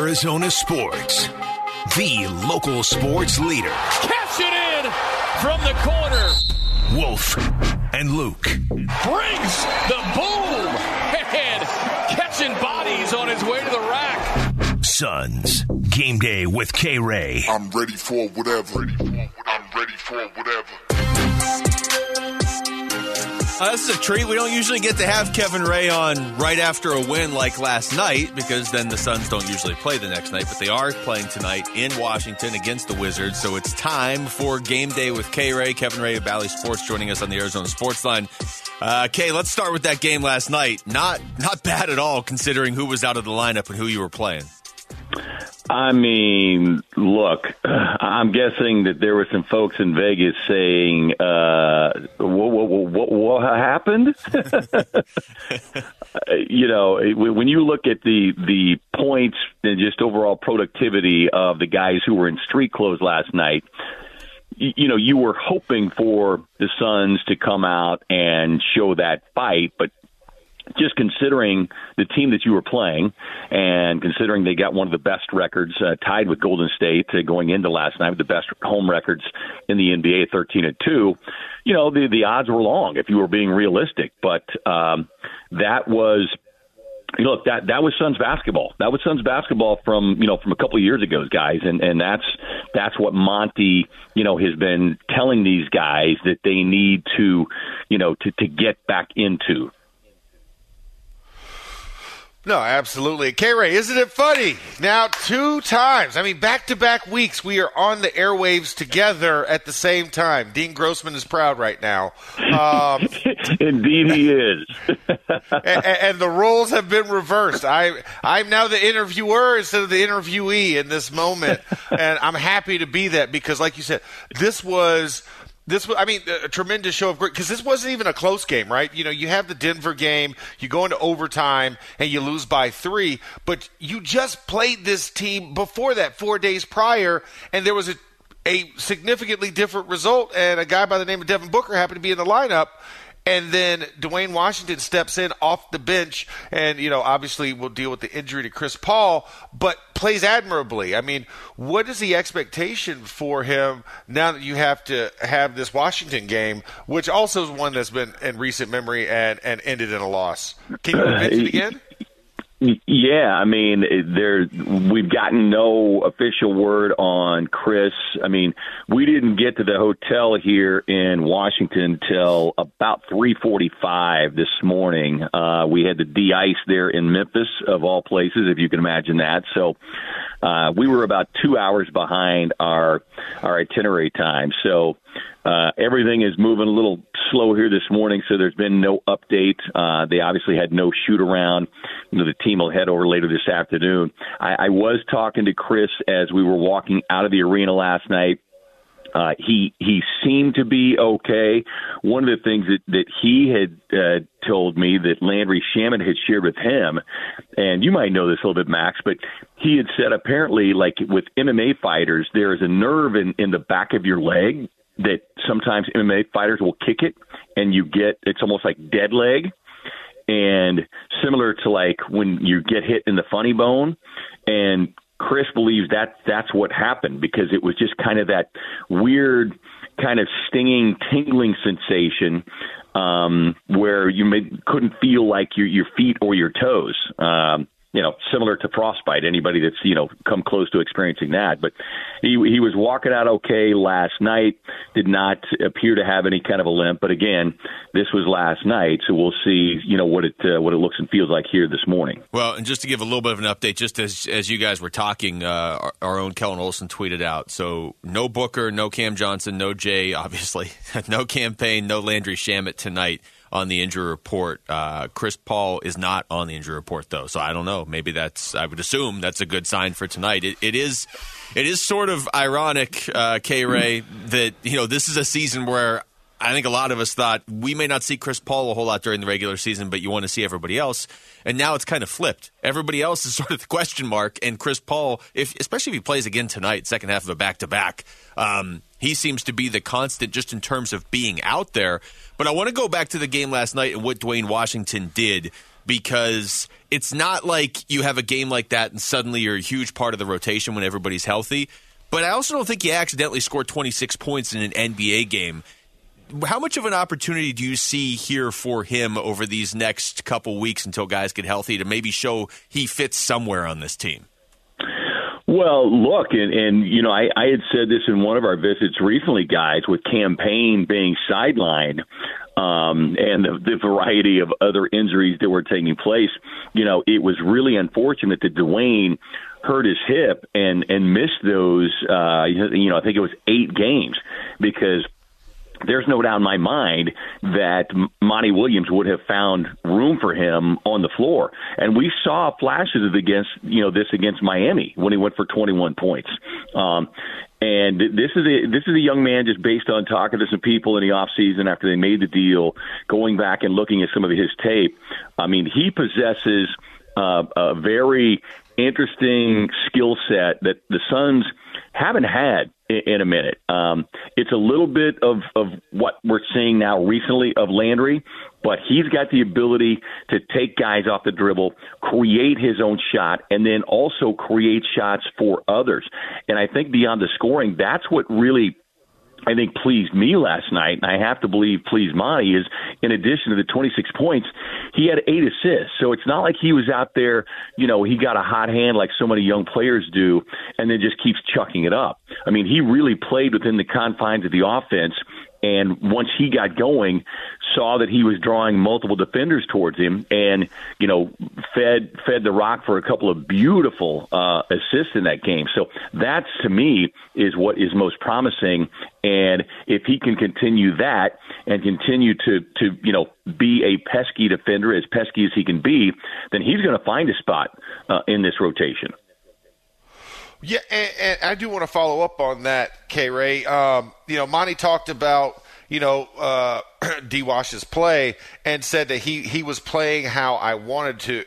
Arizona sports, the local sports leader. Catch it in from the corner. Wolf and Luke. Brings the boom and catching bodies on his way to the rack. Suns. Game day with K Ray. I'm ready for whatever. I'm ready for whatever. Uh, this is a treat. We don't usually get to have Kevin Ray on right after a win like last night because then the Suns don't usually play the next night, but they are playing tonight in Washington against the Wizards. So it's time for game day with K Ray. Kevin Ray of Bally Sports joining us on the Arizona Sports Line. Uh, Kay, let's start with that game last night. Not not bad at all considering who was out of the lineup and who you were playing. I mean, look, I'm guessing that there were some folks in Vegas saying, uh, what, what, what, what happened? you know, when you look at the, the points and just overall productivity of the guys who were in street clothes last night, you know, you were hoping for the Suns to come out and show that fight, but just considering the team that you were playing and considering they got one of the best records uh, tied with Golden State uh, going into last night with the best home records in the NBA 13 and 2 you know the the odds were long if you were being realistic but um that was look that that was Suns basketball. That was Suns basketball from you know from a couple of years ago, guys, and and that's that's what Monty you know has been telling these guys that they need to you know to to get back into. No, absolutely. K Ray, isn't it funny? Now, two times, I mean, back to back weeks, we are on the airwaves together at the same time. Dean Grossman is proud right now. Um, Indeed, he is. and, and, the roles have been reversed. I, I'm now the interviewer instead of the interviewee in this moment. And I'm happy to be that because, like you said, this was this was, I mean, a tremendous show of great because this wasn't even a close game, right? You know, you have the Denver game, you go into overtime and you lose by three, but you just played this team before that, four days prior, and there was a a significantly different result, and a guy by the name of Devin Booker happened to be in the lineup. And then Duane Washington steps in off the bench, and you know, obviously, we'll deal with the injury to Chris Paul, but plays admirably. I mean, what is the expectation for him now that you have to have this Washington game, which also is one that's been in recent memory and and ended in a loss? Can you mention it uh, again? Yeah, I mean, there we've gotten no official word on Chris. I mean, we didn't get to the hotel here in Washington till about 3:45 this morning. Uh, we had the de-ice there in Memphis, of all places, if you can imagine that. So uh, we were about two hours behind our our itinerary time. So uh, everything is moving a little slow here this morning, so there's been no update. Uh, they obviously had no shoot around. You know, the team will head over later this afternoon. I, I was talking to Chris as we were walking out of the arena last night. Uh, he he seemed to be okay. One of the things that that he had uh, told me that Landry Shamet had shared with him, and you might know this a little bit, Max, but he had said apparently, like with MMA fighters, there is a nerve in in the back of your leg that sometimes MMA fighters will kick it, and you get it's almost like dead leg, and similar to like when you get hit in the funny bone, and Chris believes that that's what happened because it was just kind of that weird kind of stinging, tingling sensation um, where you may, couldn't feel like your your feet or your toes. Um, you know, similar to frostbite. Anybody that's you know come close to experiencing that, but he he was walking out okay last night. Did not appear to have any kind of a limp, but again, this was last night, so we'll see you know what it uh, what it looks and feels like here this morning. Well, and just to give a little bit of an update, just as as you guys were talking, uh, our, our own Kellan Olson tweeted out. So no Booker, no Cam Johnson, no Jae, obviously, no Cam Payne, no Landry Shamet tonight on the injury report. Uh, Chris Paul is not on the injury report though, so I don't know. Maybe that's I would assume that's a good sign for tonight. it, it is it is sort of ironic, uh, K Ray, that you know this is a season where I think a lot of us thought we may not see Chris Paul a whole lot during the regular season, but you want to see everybody else. And now it's kind of flipped. Everybody else is sort of the question mark, and Chris Paul, if especially if he plays again tonight, second half of a back to back, he seems to be the constant just in terms of being out there. But I want to go back to the game last night and what Duane Washington did because it's not like you have a game like that and suddenly you're a huge part of the rotation when everybody's healthy. But I also don't think he accidentally scored 26 points in an NBA game. How much of an opportunity do you see here for him over these next couple weeks until guys get healthy to maybe show he fits somewhere on this team? Well, look, and, and you know, I, I had said this in one of our visits recently, guys, with Cam Payne being sidelined um, and the, the variety of other injuries that were taking place. You know, it was really unfortunate that Duane hurt his hip and and missed those. Uh, you know, I think it was eight games because there's no doubt in my mind that Monty Williams would have found room for him on the floor. And we saw flashes of against you know this against Miami when he went for 21 points. Um, and this is a this is a young man just based on talking to some people in the off season after they made the deal, going back and looking at some of his tape. I mean, he possesses uh, a very interesting skill set that the Suns haven't had in, a minute. Um, it's a little bit of, of what we're seeing now recently of Landry, but he's got the ability to take guys off the dribble, create his own shot, and then also create shots for others. And I think beyond the scoring, that's what really I think pleased me last night, and I have to believe pleased Monty, is in addition to the 26 points, he had eight assists. So it's not like he was out there, you know, he got a hot hand like so many young players do, and then just keeps chucking it up. I mean, he really played within the confines of the offense and once he got going, saw that he was drawing multiple defenders towards him, and you know, fed fed the rock for a couple of beautiful uh, assists in that game. So that's to me is what is most promising, and if he can continue that and continue to to you know be a pesky defender as pesky as he can be, then he's going to find a spot uh, in this rotation. Yeah, and, and I do want to follow up on that, K. Ray. Um, you know, Monty talked about you know uh, D. Wash's play and said that he he was playing how I wanted to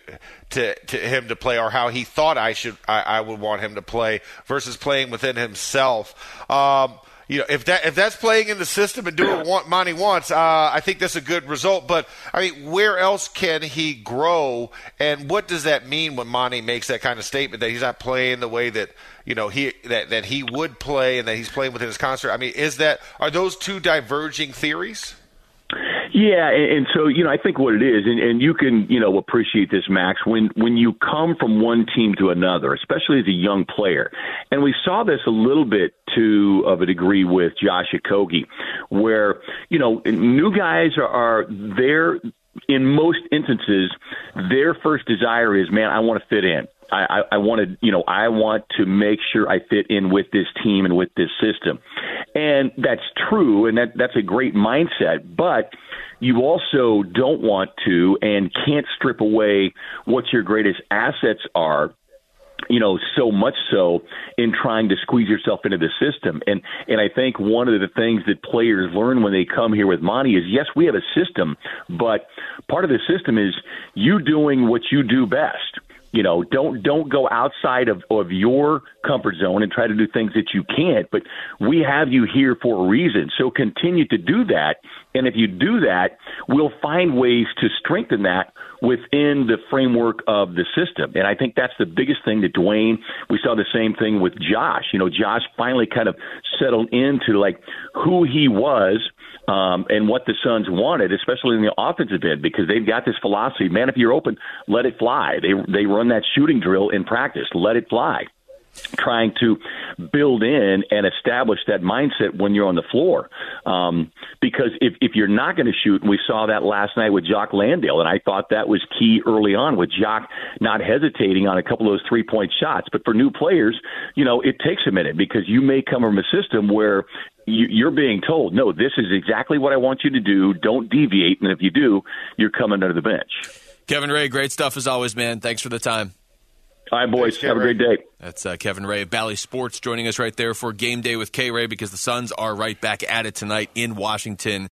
to to him to play, or how he thought I should I, I would want him to play, versus playing within himself. Um, you know, if that if that's playing in the system and doing what Monty wants, uh, I think that's a good result. But I mean, where else can he grow? And what does that mean when Monty makes that kind of statement that he's not playing the way that you know he that that he would play and that he's playing within his concert? I mean, is that are those two diverging theories? Yeah, and, and so you know, I think what it is, and, and you can you know appreciate this, Max, when when you come from one team to another, especially as a young player, and we saw this a little bit to of a degree with Josh Okogie, where you know new guys are, are there in most instances, their first desire is, man, I want to fit in. I, I, I want to, you know, I want to make sure I fit in with this team and with this system. And that's true, and that that's a great mindset. But you also don't want to and can't strip away what your greatest assets are you know, so much so in trying to squeeze yourself into the system. And and I think one of the things that players learn when they come here with Monty is yes, we have a system, but part of the system is you doing what you do best. You know, don't don't go outside of, of your comfort zone and try to do things that you can't. But we have you here for a reason. So continue to do that. And if you do that, we'll find ways to strengthen that within the framework of the system. And I think that's the biggest thing that Duane, we saw the same thing with Josh. You know, Josh finally kind of settled into like who he was um, and what the Suns wanted, especially in the offensive end, because they've got this philosophy: man, if you're open, let it fly. They they run that shooting drill in practice, let it fly trying to build in and establish that mindset when you're on the floor. Um, because if, if you're not going to shoot, and we saw that last night with Jock Landale, and I thought that was key early on with Jock not hesitating on a couple of those three point shots. But for new players, you know, it takes a minute because you may come from a system where you're being told, no, this is exactly what I want you to do. Don't deviate. And if you do, you're coming under the bench. Kevin Ray, great stuff as always, man. Thanks for the time. All right, boys. Thanks, Have a great day. That's uh, Kevin Ray of Bally Sports joining us right there for Game Day with K Ray because the Suns are right back at it tonight in Washington.